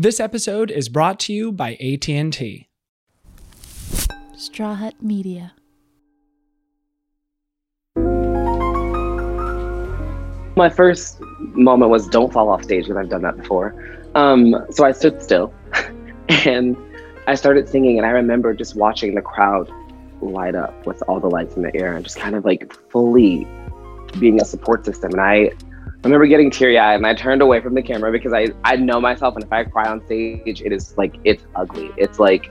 This episode is brought to you by AT&T. Straw Hut Media. My first moment was don't fall off stage because I've done that before. Um, so I stood still and I started singing, and I remember just watching the crowd light up with all the lights in the air and just kind of like fully being a support system. And I remember getting teary eyed and I turned away from the camera because I, I know myself. And if I cry on stage, it is like, it's ugly. It's like,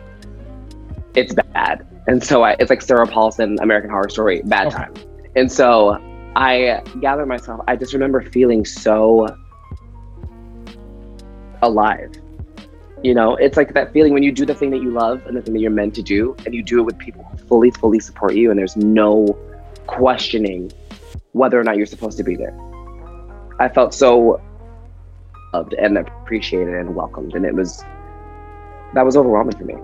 it's bad. And so I, it's like Sarah Paulson, American Horror Story, bad Okay. time. And so I gathered myself. I just remember feeling so alive. You know, it's like that feeling when you do the thing that you love and the thing that you're meant to do, and you do it with people who fully, fully support you, and there's no questioning whether or not you're supposed to be there. I felt so loved and appreciated and welcomed, and it was that was overwhelming for me.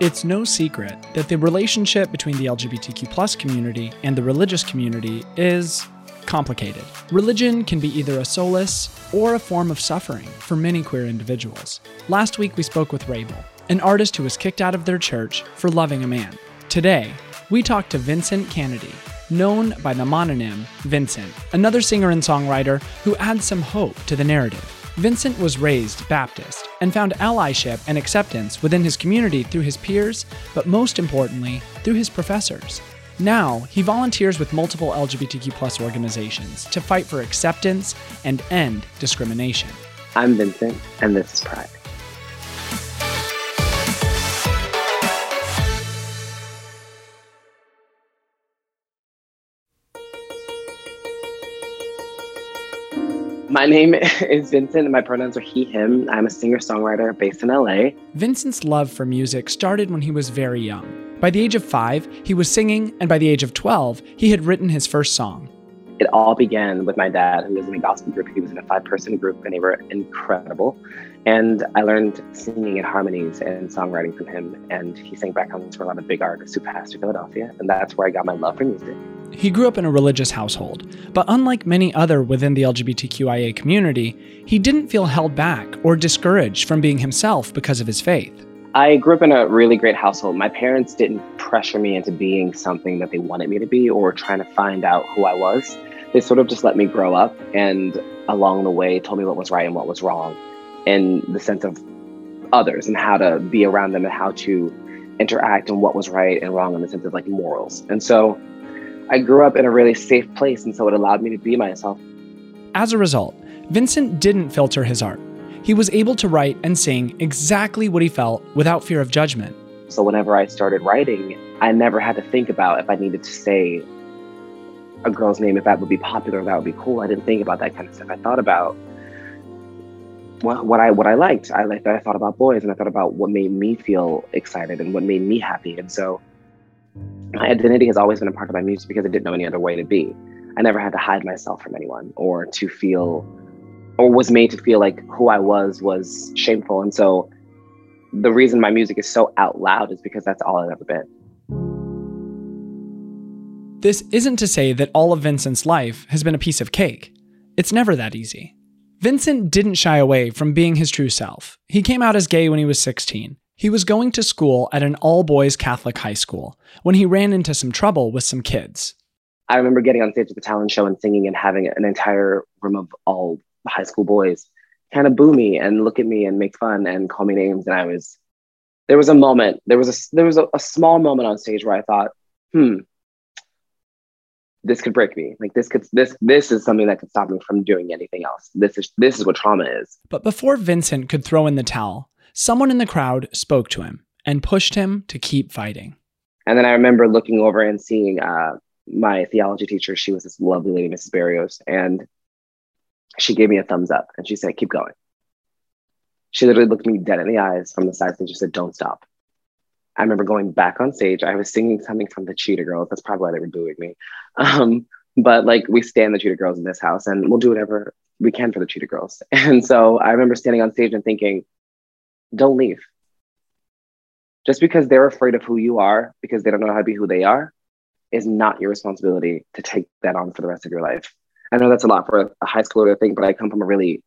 It's no secret that the relationship between the LGBTQ plus community and the religious community is complicated. Religion can be either a solace or a form of suffering for many queer individuals. Last week we spoke with Rabel, an artist who was kicked out of their church for loving a man. Today, we talked to Vincint Cannady, known by the mononym VINCINT, another singer and songwriter who adds some hope to the narrative. VINCINT was raised Baptist and found allyship and acceptance within his community through his peers, but most importantly, through his professors. Now, he volunteers with multiple LGBTQ organizations to fight for acceptance and end discrimination. I'm VINCINT, and this is Pride. My name is VINCINT, and my pronouns are he, him. I'm a singer songwriter based in LA. VINCINT's love for music started when he was very young. By the age of five, he was singing, and by the age of 12, he had written his first song. It all began with my dad, who was in a gospel group. He was in a five person group, and they were incredible. And I learned singing and harmonies and songwriting from him. And he sang backgrounds for a lot of big artists who passed through Philadelphia. And that's where I got my love for music. He grew up in a religious household, but unlike many other within the LGBTQIA community, he didn't feel held back or discouraged from being himself because of his faith. I grew up in a really great household. My parents didn't pressure me into being something that they wanted me to be or trying to find out who I was. They sort of just let me grow up and along the way told me what was right and what was wrong in the sense of others and how to be around them and how to interact and what was right and wrong in the sense of like morals. And so I grew up in a really safe place and so it allowed me to be myself. As a result, VINCINT didn't filter his art. He was able to write and sing exactly what he felt without fear of judgment. So whenever I started writing, I never had to think about if I needed to say a girl's name, if that would be popular, if that would be cool. I didn't think about that kind of stuff. I thought about what, what I what I liked. I liked. I thought about boys, and I thought about what made me feel excited and what made me happy. And so, my identity has always been a part of my music because I didn't know any other way to be. I never had to hide myself from anyone or to feel, or was made to feel like who I was was shameful. And so, the reason my music is so out loud is because that's all I've ever been. This isn't to say that all of VINCINT's life has been a piece of cake. It's never that easy. VINCINT didn't shy away from being his true self. He came out as gay when he was 16. He was going to school at an all boys Catholic high school when he ran into some trouble with some kids. I remember getting on stage at the talent show and singing and having an entire room of all high school boys kind of boo me and look at me and make fun and call me names. And I was, there was a moment, there was a, there was a, a small moment on stage where I thought, hmm, this could break me. Like this could, this, this is something that could stop me from doing anything else. This is, this is what trauma is. But before VINCINT could throw in the towel, someone in the crowd spoke to him and pushed him to keep fighting. And then I remember looking over and seeing uh, my theology teacher. She was this lovely lady, Mrs. Barrios, and she gave me a thumbs up and she said, "Keep going." She literally looked me dead in the eyes from the side and she said, "Don't stop." I remember going back on stage. I was singing something from the Cheetah Girls. That's probably why they were booing me. Um, but like we stand the Cheetah Girls in this house, and we'll do whatever we can for the Cheetah Girls. And so I remember standing on stage and thinking, "Don't leave. Just because they're afraid of who you are because they don't know how to be who they are is not your responsibility to take that on for the rest of your life. I know that's a lot for a high schooler to think, but I come from a really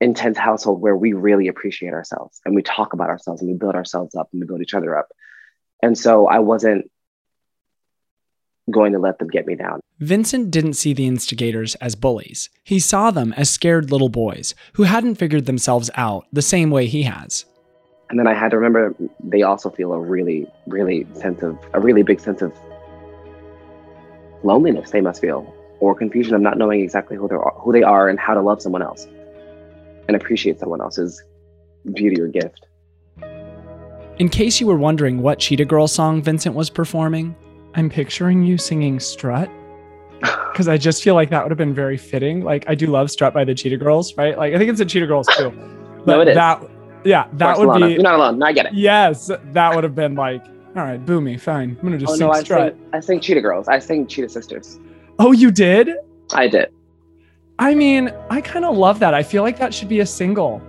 intense household where we really appreciate ourselves and we talk about ourselves and we build ourselves up and we build each other up. And so I wasn't going to let them get me down. VINCINT didn't see the instigators as bullies. He saw them as scared little boys who hadn't figured themselves out the same way he has. And then I had to remember they also feel a really, really sense of a really big sense of loneliness they must feel or confusion of not knowing exactly who they are, who they are and how to love someone else and appreciate someone else's beauty or gift. In case you were wondering what Cheetah Girl song VINCINT was performing, I'm picturing you singing Strut because I just feel like that would have been very fitting. Like I do love Strut by the Cheetah Girls, right? Like I think it's the Cheetah Girls too. But no, it is. That, yeah, that would be. You're not alone. No, I get it. Yes, that would have been like, all right, boomy, fine. I'm gonna just oh, sing no, Strut. I sing, I sing Cheetah Girls. I sing Cheetah Sisters. Oh, you did? I did. I mean, I kind of love that. I feel like that should be a single.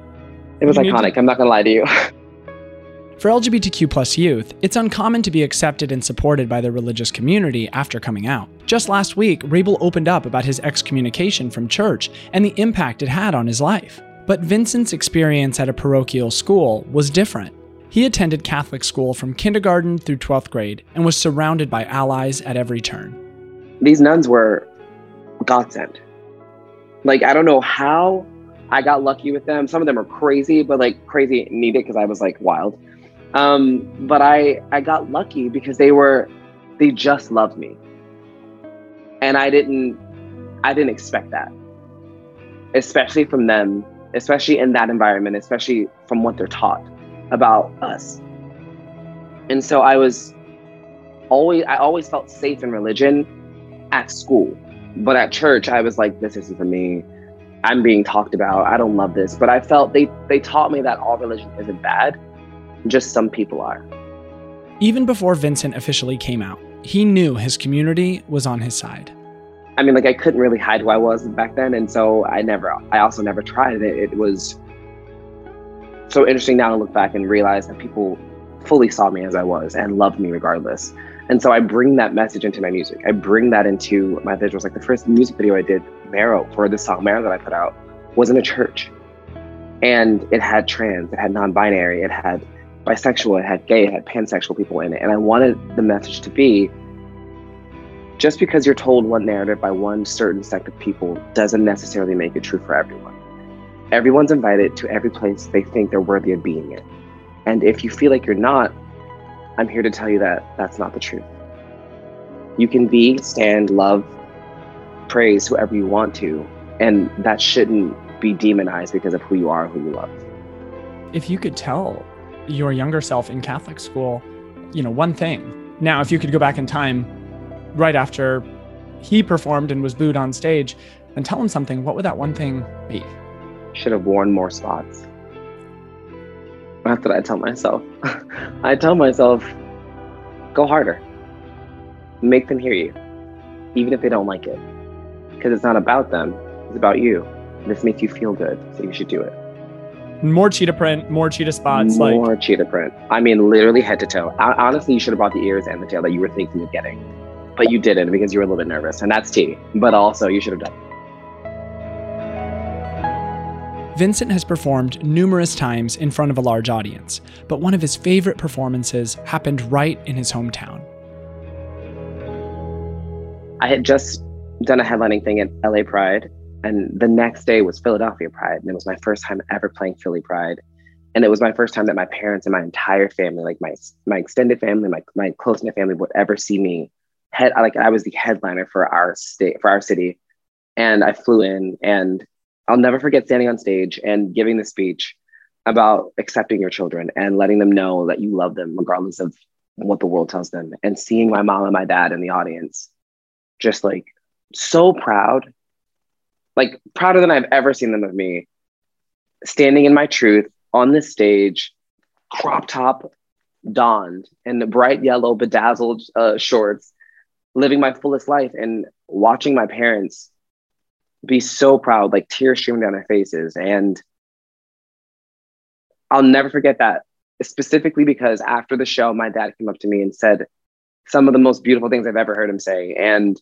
It was you iconic. To... I'm not gonna lie to you. For LGBTQ plus youth, it's uncommon to be accepted and supported by the religious community after coming out. Just last week, Rabel opened up about his excommunication from church and the impact it had on his life. But VINCINT's experience at a parochial school was different. He attended Catholic school from kindergarten through 12th grade and was surrounded by allies at every turn. These nuns were godsend. Like, I don't know how I got lucky with them. Some of them are crazy, but like crazy needed because I was like wild. Um, but I I got lucky because they were they just loved me. And I didn't I didn't expect that. Especially from them, especially in that environment, especially from what they're taught about us. And so I was always I always felt safe in religion at school. But at church I was like, this isn't for me. I'm being talked about. I don't love this. But I felt they they taught me that all religion isn't bad just some people are. Even before VINCINT officially came out, he knew his community was on his side. I mean, like I couldn't really hide who I was back then, and so I never, I also never tried it. It was so interesting now to look back and realize that people fully saw me as I was and loved me regardless. And so I bring that message into my music. I bring that into my visuals. Like the first music video I did, Marrow, for this song Marrow that I put out, was in a church. And it had trans, it had non-binary, it had bisexual, it had gay, it had pansexual people in it. And I wanted the message to be just because you're told one narrative by one certain sect of people doesn't necessarily make it true for everyone. Everyone's invited to every place they think they're worthy of being in. And if you feel like you're not, I'm here to tell you that that's not the truth. You can be, stand, love, praise whoever you want to, and that shouldn't be demonized because of who you are, who you love. If you could tell your younger self in Catholic school, you know, one thing. Now, if you could go back in time right after he performed and was booed on stage and tell him something, what would that one thing be? Should have worn more spots. That's what I tell myself. I tell myself, go harder. Make them hear you, even if they don't like it. Because it's not about them, it's about you. This makes you feel good, so you should do it more cheetah print, more cheetah spots. More like... cheetah print. I mean, literally head to toe. Honestly, you should have brought the ears and the tail that you were thinking of getting, but you didn't because you were a little bit nervous, and that's T. But also, you should have done. VINCINT has performed numerous times in front of a large audience, but one of his favorite performances happened right in his hometown. I had just done a headlining thing at LA Pride, and the next day was Philadelphia Pride. And it was my first time ever playing Philly Pride. And it was my first time that my parents and my entire family, like my my extended family, my my close knit family, would ever see me head like I was the headliner for our state for our city. And I flew in and I'll never forget standing on stage and giving the speech about accepting your children and letting them know that you love them regardless of what the world tells them and seeing my mom and my dad in the audience just like so proud like prouder than I've ever seen them of me, standing in my truth on this stage, crop top donned and the bright yellow bedazzled uh, shorts, living my fullest life and watching my parents be so proud, like tears streaming down their faces. And I'll never forget that specifically because after the show, my dad came up to me and said some of the most beautiful things I've ever heard him say. And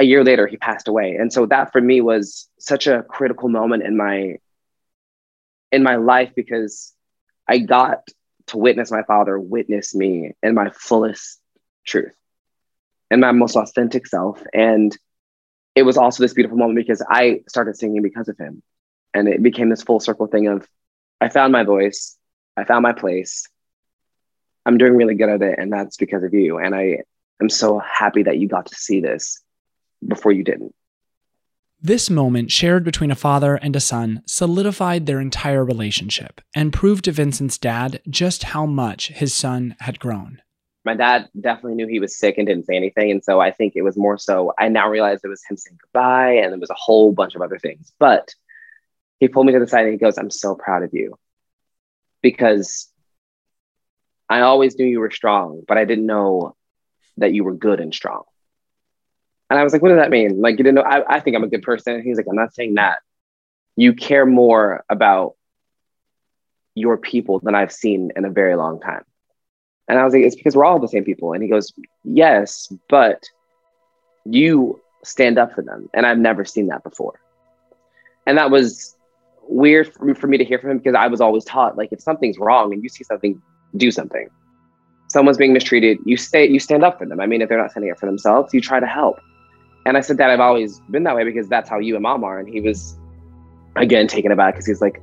a year later, he passed away. And so that for me was such a critical moment in my in my life because I got to witness my father witness me in my fullest truth and my most authentic self. And it was also this beautiful moment because I started singing because of him. And it became this full circle thing of I found my voice, I found my place. I'm doing really good at it, and that's because of you. And I am so happy that you got to see this before you didn't. This moment, shared between a father and a son, solidified their entire relationship and proved to VINCINT's dad just how much his son had grown. My dad definitely knew he was sick and didn't say anything. And so I think it was more so, I now realize it was him saying goodbye and there was a whole bunch of other things. But he pulled me to the side and he goes, I'm so proud of you because I always knew you were strong, but I didn't know that you were good and strong. And I was like, what does that mean? Like, you didn't know, I, I think I'm a good person. He's like, I'm not saying that. You care more about your people than I've seen in a very long time. And I was like, it's because we're all the same people. And he goes, yes, but you stand up for them. And I've never seen that before. And that was weird for, for me to hear from him because I was always taught, like, if something's wrong and you see something, do something. Someone's being mistreated, you stay, you stand up for them. I mean, if they're not standing up for themselves, you try to help. And I said that I've always been that way because that's how you and mom are. And he was, again, taken aback because he's like,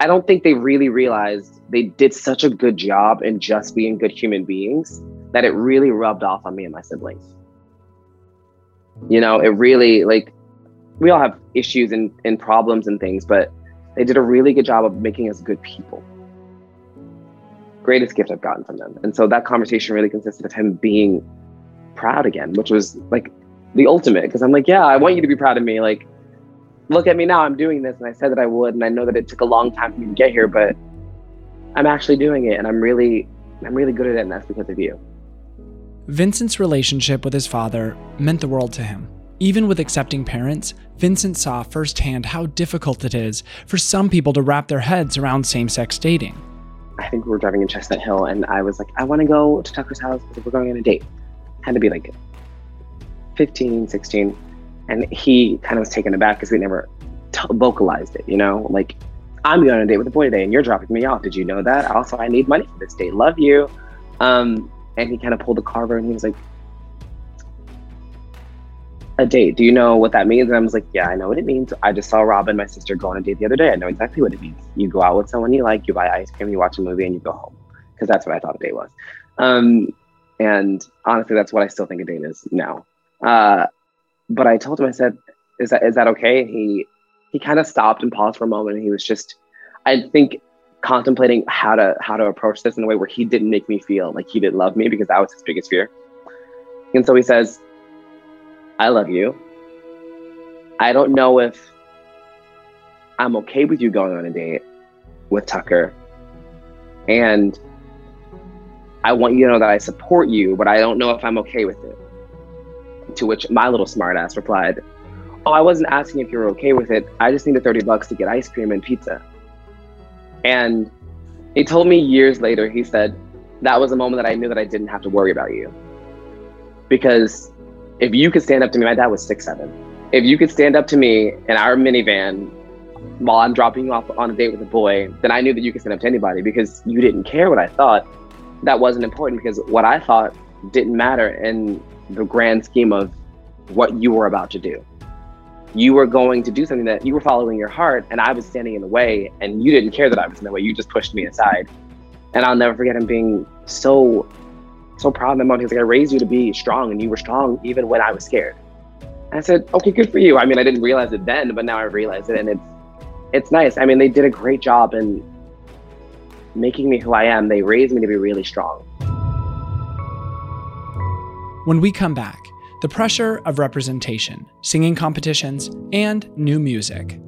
I don't think they really realized they did such a good job in just being good human beings that it really rubbed off on me and my siblings. You know, it really, like, we all have issues and, and problems and things, but they did a really good job of making us good people. Greatest gift I've gotten from them. And so that conversation really consisted of him being proud again, which was like the ultimate because I'm like, yeah, I want you to be proud of me. Like, look at me now, I'm doing this. And I said that I would. And I know that it took a long time for me to get here, but I'm actually doing it. And I'm really, I'm really good at it. And that's because of you. VINCINT's relationship with his father meant the world to him. Even with accepting parents, VINCINT saw firsthand how difficult it is for some people to wrap their heads around same sex dating. I think we were driving in Chestnut Hill, and I was like, I want to go to Tucker's house because we're going on a date. Had to be like 15, 16. And he kind of was taken aback because we never t- vocalized it, you know? Like, I'm going on a date with a boy today and you're dropping me off. Did you know that? Also, I need money for this date. Love you. Um, and he kind of pulled the carver and he was like, a date. Do you know what that means? And I was like, yeah, I know what it means. I just saw Robin, my sister, go on a date the other day. I know exactly what it means. You go out with someone you like, you buy ice cream, you watch a movie, and you go home. Because that's what I thought a date was. Um, and honestly, that's what I still think a date is now. Uh, but I told him, I said, "Is that is that okay?" And he he kind of stopped and paused for a moment, and he was just, I think, contemplating how to how to approach this in a way where he didn't make me feel like he didn't love me because that was his biggest fear. And so he says, "I love you. I don't know if I'm okay with you going on a date with Tucker, and." I want you to know that I support you, but I don't know if I'm okay with it. To which my little smartass replied, Oh, I wasn't asking if you were okay with it. I just needed 30 bucks to get ice cream and pizza. And he told me years later, he said, That was a moment that I knew that I didn't have to worry about you. Because if you could stand up to me, my dad was six seven. If you could stand up to me in our minivan while I'm dropping you off on a date with a boy, then I knew that you could stand up to anybody because you didn't care what I thought. That wasn't important because what I thought didn't matter. And the grand scheme of what you were about to do. You were going to do something that you were following your heart, and I was standing in the way, and you didn't care that I was in the way. You just pushed me aside. And I'll never forget him being so, so proud of my mom. He's like, I raised you to be strong, and you were strong even when I was scared. And I said, okay, good for you. I mean, I didn't realize it then, but now I realize it, and it's, it's nice. I mean, they did a great job in making me who I am. They raised me to be really strong. When we come back, the pressure of representation, singing competitions, and new music.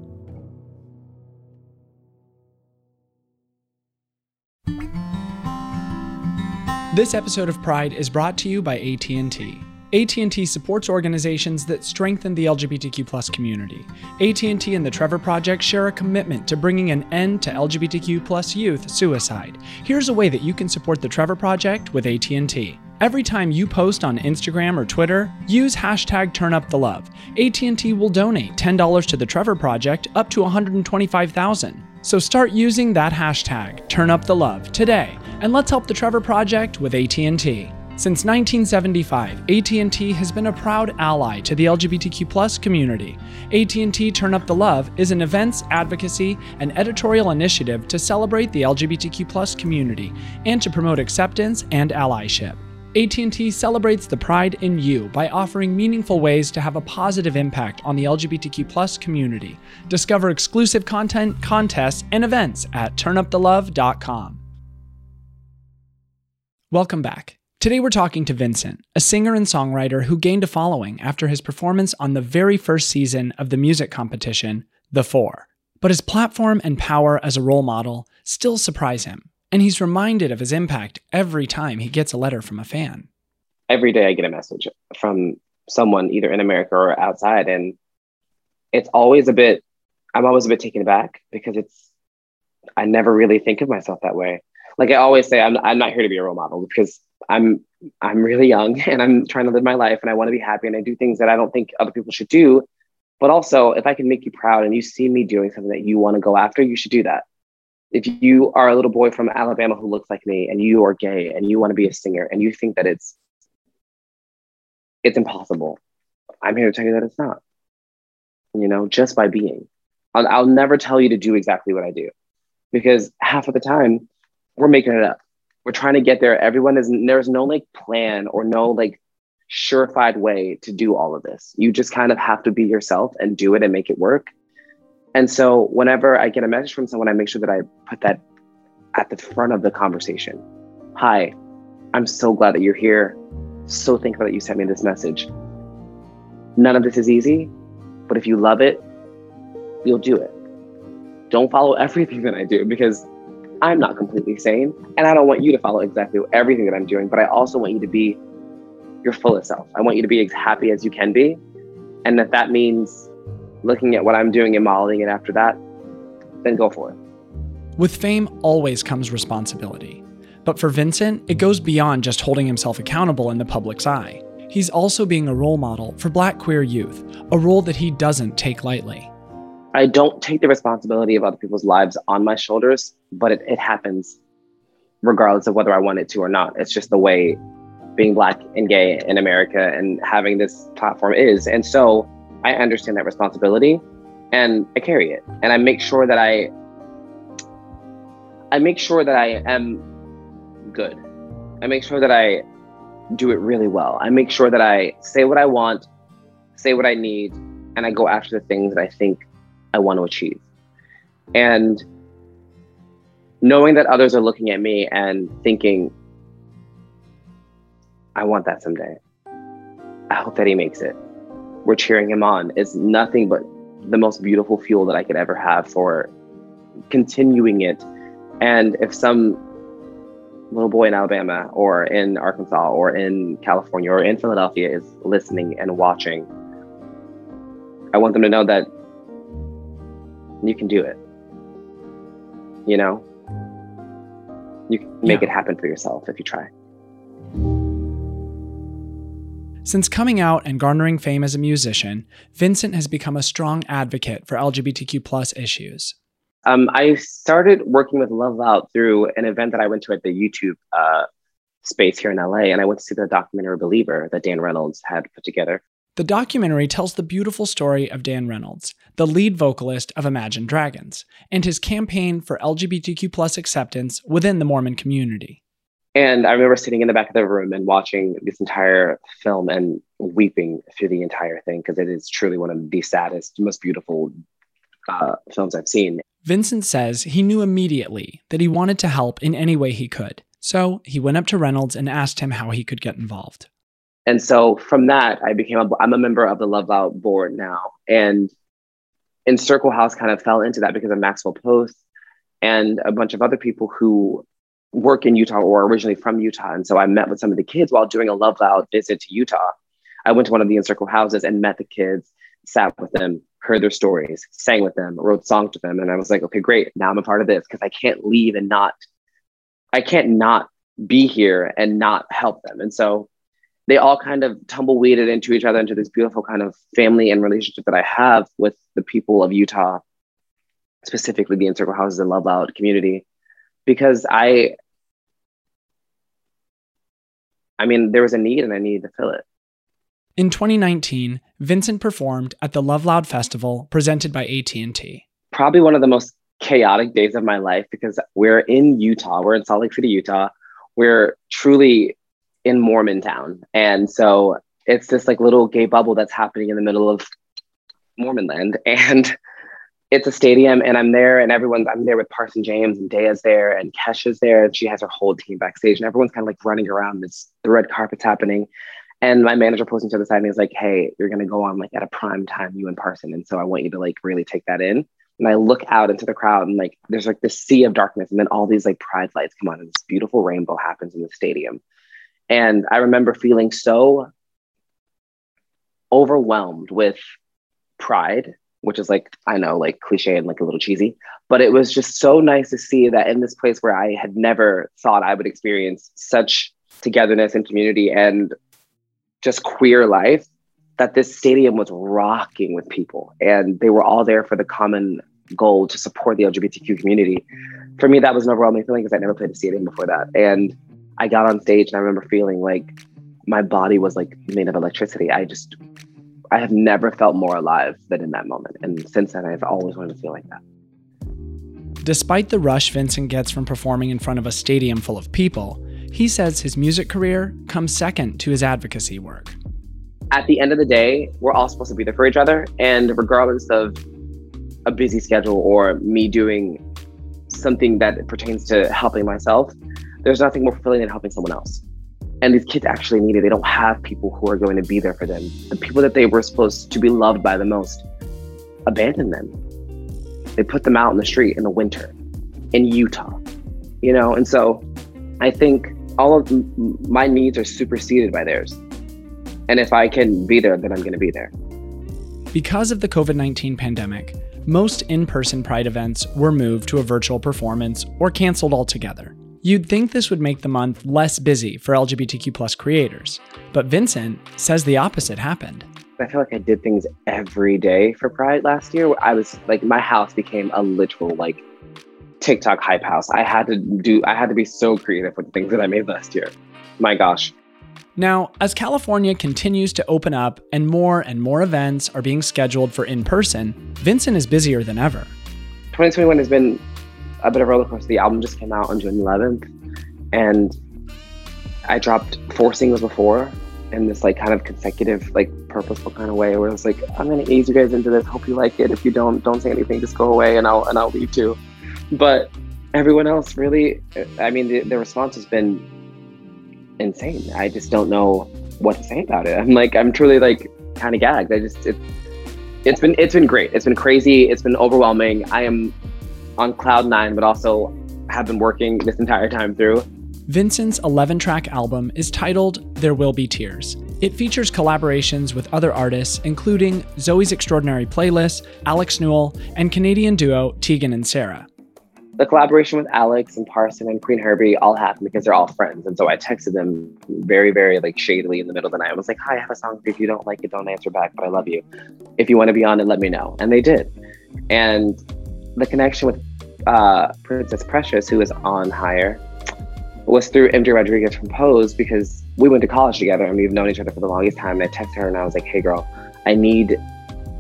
This episode of Pride is brought to you by AT&T. AT&T supports organizations that strengthen the LGBTQ community. AT&T and the Trevor Project share a commitment to bringing an end to LGBTQ youth suicide. Here's a way that you can support the Trevor Project with AT&T. Every time you post on Instagram or Twitter, use hashtag TurnUpTheLove. AT&T will donate $10 to the Trevor Project up to 125,000. So start using that hashtag TurnUpTheLove today, and let's help the Trevor Project with AT&T. Since 1975, AT&T has been a proud ally to the LGBTQ+ community. AT&T Turn Up the Love is an events, advocacy, and editorial initiative to celebrate the LGBTQ+ community and to promote acceptance and allyship. AT&T celebrates the pride in you by offering meaningful ways to have a positive impact on the LGBTQ+ community. Discover exclusive content, contests, and events at turnupthelove.com. Welcome back. Today we're talking to VINCINT, a singer and songwriter who gained a following after his performance on the very first season of the music competition, The Four. But his platform and power as a role model still surprise him, and he's reminded of his impact every time he gets a letter from a fan. Every day I get a message from someone either in America or outside, and it's always a bit, I'm always a bit taken aback because it's, I never really think of myself that way. Like I always say, I'm, I'm not here to be a role model because I'm I'm really young and I'm trying to live my life and I want to be happy and I do things that I don't think other people should do. But also, if I can make you proud and you see me doing something that you want to go after, you should do that. If you are a little boy from Alabama who looks like me and you are gay and you want to be a singer and you think that it's it's impossible, I'm here to tell you that it's not. You know, just by being. I'll, I'll never tell you to do exactly what I do because half of the time we're making it up we're trying to get there. Everyone is there's no like plan or no like surefied way to do all of this. You just kind of have to be yourself and do it and make it work. And so whenever I get a message from someone, I make sure that I put that at the front of the conversation. Hi, I'm so glad that you're here. So thankful that you sent me this message. None of this is easy, but if you love it, you'll do it. Don't follow everything that I do because I'm not completely sane. And I don't want you to follow exactly everything that I'm doing, but I also want you to be your fullest self. I want you to be as happy as you can be. And if that means looking at what I'm doing and modeling it after that, then go for it. With fame always comes responsibility. But for VINCINT, it goes beyond just holding himself accountable in the public's eye. He's also being a role model for black queer youth, a role that he doesn't take lightly. I don't take the responsibility of other people's lives on my shoulders, but it, it happens regardless of whether I want it to or not. It's just the way being black and gay in America and having this platform is. And so I understand that responsibility and I carry it. And I make sure that I I make sure that I am good. I make sure that I do it really well. I make sure that I say what I want, say what I need, and I go after the things that I think I want to achieve. And knowing that others are looking at me and thinking, I want that someday. I hope that he makes it. We're cheering him on is nothing but the most beautiful fuel that I could ever have for continuing it. And if some little boy in Alabama or in Arkansas or in California or in Philadelphia is listening and watching, I want them to know that you can do it. You know, you can make yeah. it happen for yourself if you try. Since coming out and garnering fame as a musician, VINCINT has become a strong advocate for LGBTQ plus issues. Um, I started working with Love Loud through an event that I went to at the YouTube uh, space here in LA, and I went to see the documentary Believer that Dan Reynolds had put together. The documentary tells the beautiful story of Dan Reynolds, the lead vocalist of Imagine Dragons, and his campaign for LGBTQ plus acceptance within the Mormon community. And I remember sitting in the back of the room and watching this entire film and weeping through the entire thing because it is truly one of the saddest, most beautiful uh, films I've seen. VINCINT says he knew immediately that he wanted to help in any way he could. So he went up to Reynolds and asked him how he could get involved and so from that i became a i'm a member of the love loud board now and Encircle house kind of fell into that because of maxwell post and a bunch of other people who work in utah or originally from utah and so i met with some of the kids while doing a love loud visit to utah I went to one of the Encircle houses and met the kids, sat with them, heard their stories, sang with them, wrote songs to them. And I was like, okay, great. Now I'm a part of this because I can't leave and not, I can't not be here and not help them. And so they all kind of tumbleweeded into each other into this beautiful kind of family and relationship that I have with the people of Utah, specifically the Encircle Houses and Love Loud community, because I, I mean, there was a need and I needed to fill it. In 2019, VINCINT performed at the Love Loud Festival presented by AT&T. Probably one of the most chaotic days of my life because we're in Utah, we're in Salt Lake City, Utah. We're truly in Mormontown. And so it's this like little gay bubble that's happening in the middle of Mormon land. And it's a stadium and I'm there and everyone's I'm there with Parson James and Daya's there and Kesha's there and she has her whole team backstage and everyone's kind of like running around. This the red carpet's happening. And my manager pulls me to the side and he's like, Hey, you're gonna go on like at a prime time, you in Parson. And so I want you to like really take that in. And I look out into the crowd and like there's like this sea of darkness, and then all these like pride lights come on, and this beautiful rainbow happens in the stadium. And I remember feeling so overwhelmed with pride, which is like, I know, like cliche and like a little cheesy, but it was just so nice to see that in this place where I had never thought I would experience such togetherness and community and just queer life, that this stadium was rocking with people. And they were all there for the common goal to support the LGBTQ community. For me, that was an overwhelming feeling because I never played a stadium before that. And I got on stage and I remember feeling like my body was like made of electricity. I just, I have never felt more alive than in that moment. And since then, I've always wanted to feel like that. Despite the rush VINCINT gets from performing in front of a stadium full of people, he says his music career comes second to his advocacy work. At the end of the day, we're all supposed to be there for each other. And regardless of a busy schedule or me doing something that pertains to helping myself, there's nothing more fulfilling than helping someone else. And these kids actually need it. They don't have people who are going to be there for them. The people that they were supposed to be loved by the most abandon them. They put them out in the street in the winter in Utah, you know? And so I think all of my needs are superseded by theirs. And if I can be there, then I'm going to be there. Because of the COVID 19 pandemic, most in person Pride events were moved to a virtual performance or canceled altogether. You'd think this would make the month less busy for LGBTQ plus creators, but VINCINT says the opposite happened. I feel like I did things every day for Pride last year. I was like, my house became a literal like TikTok hype house. I had to do, I had to be so creative with the things that I made last year. My gosh. Now, as California continues to open up and more and more events are being scheduled for in person, VINCINT is busier than ever. 2021 has been a bit of a roller coaster. The album just came out on June 11th, and I dropped four singles before in this like kind of consecutive, like purposeful kind of way, where it's like, I'm gonna ease you guys into this. Hope you like it. If you don't, don't say anything. Just go away, and I'll and I'll leave too. But everyone else really, I mean, the, the response has been insane. I just don't know what to say about it. I'm like, I'm truly like kind of gagged. I just it, it's been it's been great. It's been crazy. It's been overwhelming. I am on cloud nine, but also have been working this entire time through. VINCINT's 11 track album is titled There Will Be Tears. It features collaborations with other artists, including Zoey's Extraordinary Playlist, Alex Newell, and Canadian duo Tegan and Sara. The collaboration with Alex and Parson and Queen Herbie all happened because they're all friends. And so I texted them very, very like shadily in the middle of the night. I was like, Hi, I have a song. If you don't like it, don't answer back, but I love you. If you want to be on it, let me know. And they did. And the connection with uh, Princess Precious, who was on Higher, was through MJ Rodriguez from Pose because we went to college together and we've known each other for the longest time. And I texted her and I was like, hey, girl, I need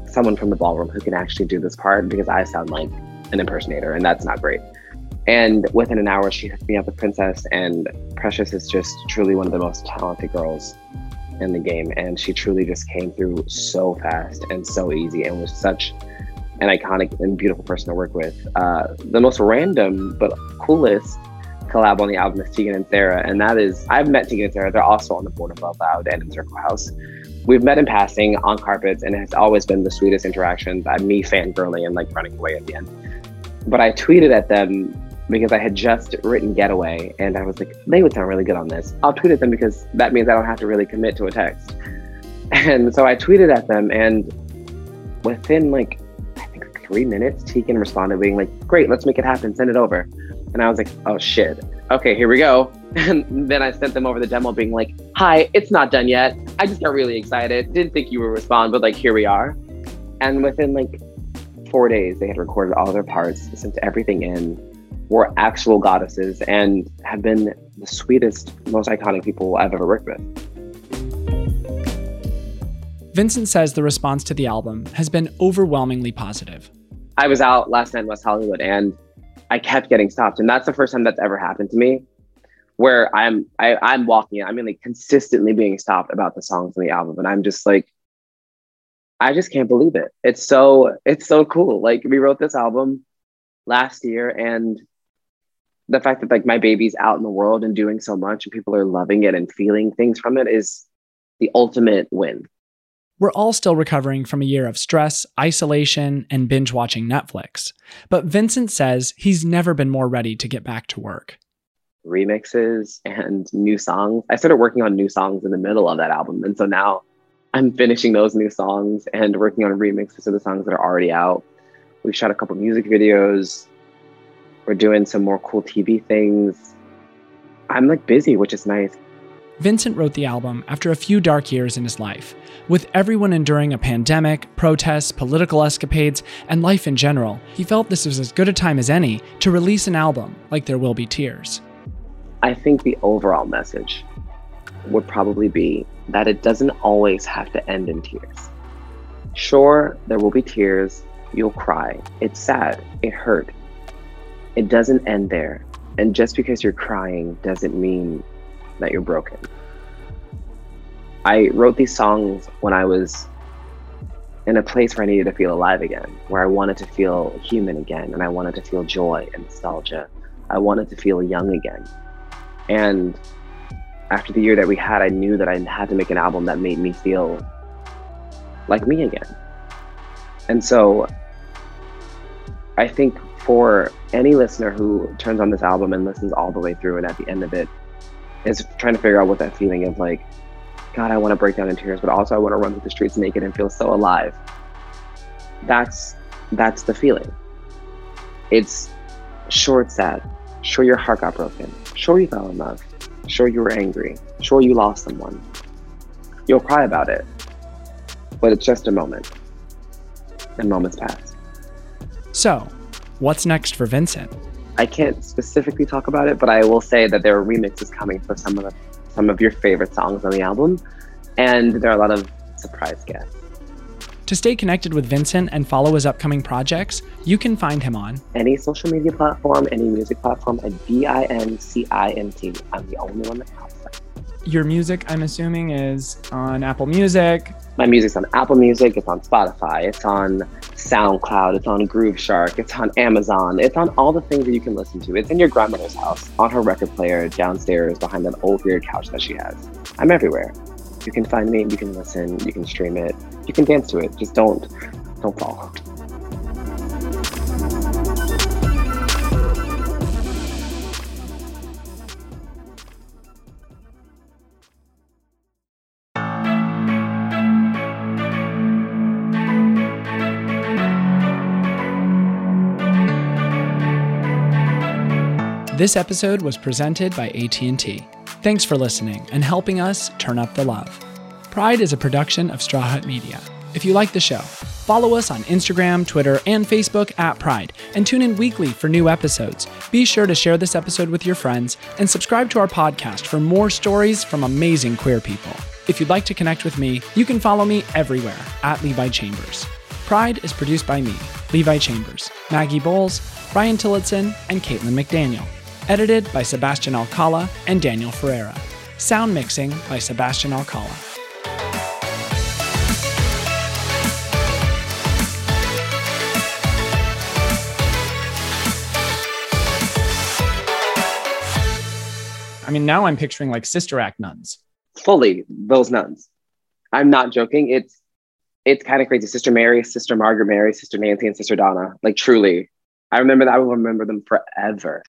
someone from the ballroom who can actually do this part because I sound like an impersonator and that's not great. And within an hour, she hooked me up with Princess, and Precious is just truly one of the most talented girls in the game. And she truly just came through so fast and so easy and was such an iconic and beautiful person to work with. Uh, the most random but coolest collab on the album is Tegan and Sara, and that is I've met Tegan and Sara. They're also on the board of Love Loud and Encircle House. We've met in passing on carpets, and it has always been the sweetest interactions. I'm me fangirling and like running away at the end. But I tweeted at them because I had just written Getaway, and I was like, they would sound really good on this. I'll tweet at them because that means I don't have to really commit to a text. And so I tweeted at them, and within like, Three minutes, Tegan responded being like, Great, let's make it happen, send it over. And I was like, Oh shit. Okay, here we go. And then I sent them over the demo being like, Hi, it's not done yet. I just got really excited. Didn't think you would respond, but like, here we are. And within like four days, they had recorded all their parts, sent everything in, were actual goddesses, and have been the sweetest, most iconic people I've ever worked with. VINCINT says the response to the album has been overwhelmingly positive. I was out last night in West Hollywood and I kept getting stopped. And that's the first time that's ever happened to me where I'm I, I'm walking, I mean like consistently being stopped about the songs on the album. And I'm just like, I just can't believe it. It's so it's so cool. Like we wrote this album last year and the fact that like my baby's out in the world and doing so much and people are loving it and feeling things from it is the ultimate win. We're all still recovering from a year of stress, isolation, and binge watching Netflix. But VINCINT says he's never been more ready to get back to work. Remixes and new songs. I started working on new songs in the middle of that album. And so now I'm finishing those new songs and working on remixes of the songs that are already out. We've shot a couple music videos. We're doing some more cool TV things. I'm like busy, which is nice. VINCINT wrote the album after a few dark years in his life. With everyone enduring a pandemic, protests, political escapades, and life in general, he felt this was as good a time as any to release an album like There Will Be Tears. I think the overall message would probably be that it doesn't always have to end in tears. Sure, there will be tears, you'll cry. It's sad, it hurt. It doesn't end there. And just because you're crying doesn't mean that you're broken. I wrote these songs when I was in a place where I needed to feel alive again, where I wanted to feel human again, and I wanted to feel joy and nostalgia. I wanted to feel young again. And after the year that we had, I knew that I had to make an album that made me feel like me again. And so I think for any listener who turns on this album and listens all the way through and at the end of it is trying to figure out what that feeling of like, God, I want to break down in tears, but also I want to run through the streets naked and feel so alive. That's that's the feeling. It's sure it's sad. Sure your heart got broken. Sure you fell in love. Sure you were angry. Sure you lost someone. You'll cry about it. But it's just a moment. And moments pass. So, what's next for VINCINT? I can't specifically talk about it, but I will say that there are remixes coming for some of the, some of your favorite songs on the album, and there are a lot of surprise guests. To stay connected with VINCINT and follow his upcoming projects, you can find him on any social media platform, any music platform at V I N C I N T. I'm the only one that pops up. Your music, I'm assuming, is on Apple Music. My music's on Apple Music, it's on Spotify, it's on SoundCloud, it's on Grooveshark, it's on Amazon, it's on all the things that you can listen to. It's in your grandmother's house, on her record player, downstairs behind that old weird couch that she has. I'm everywhere. You can find me, you can listen, you can stream it, you can dance to it. Just don't don't fall. This episode was presented by AT&T. Thanks for listening and helping us turn up the love. Pride is a production of Straw Hut Media. If you like the show, follow us on Instagram, Twitter, and Facebook at Pride, and tune in weekly for new episodes. Be sure to share this episode with your friends and subscribe to our podcast for more stories from amazing queer people. If you'd like to connect with me, you can follow me everywhere at Levi Chambers. Pride is produced by me, Levi Chambers, Maggie Boles, Ryan Tillotson, and Caitlin McDaniel. Edited by Sebastian Alcala and Daniel Ferreira. Sound mixing by Sebastian Alcala. I mean, now I'm picturing like Sister Act nuns. Fully those nuns. I'm not joking. It's it's kind of crazy. Sister Mary, Sister Margaret Mary, Sister Nancy, and Sister Donna. Like truly, I remember that. I will remember them forever.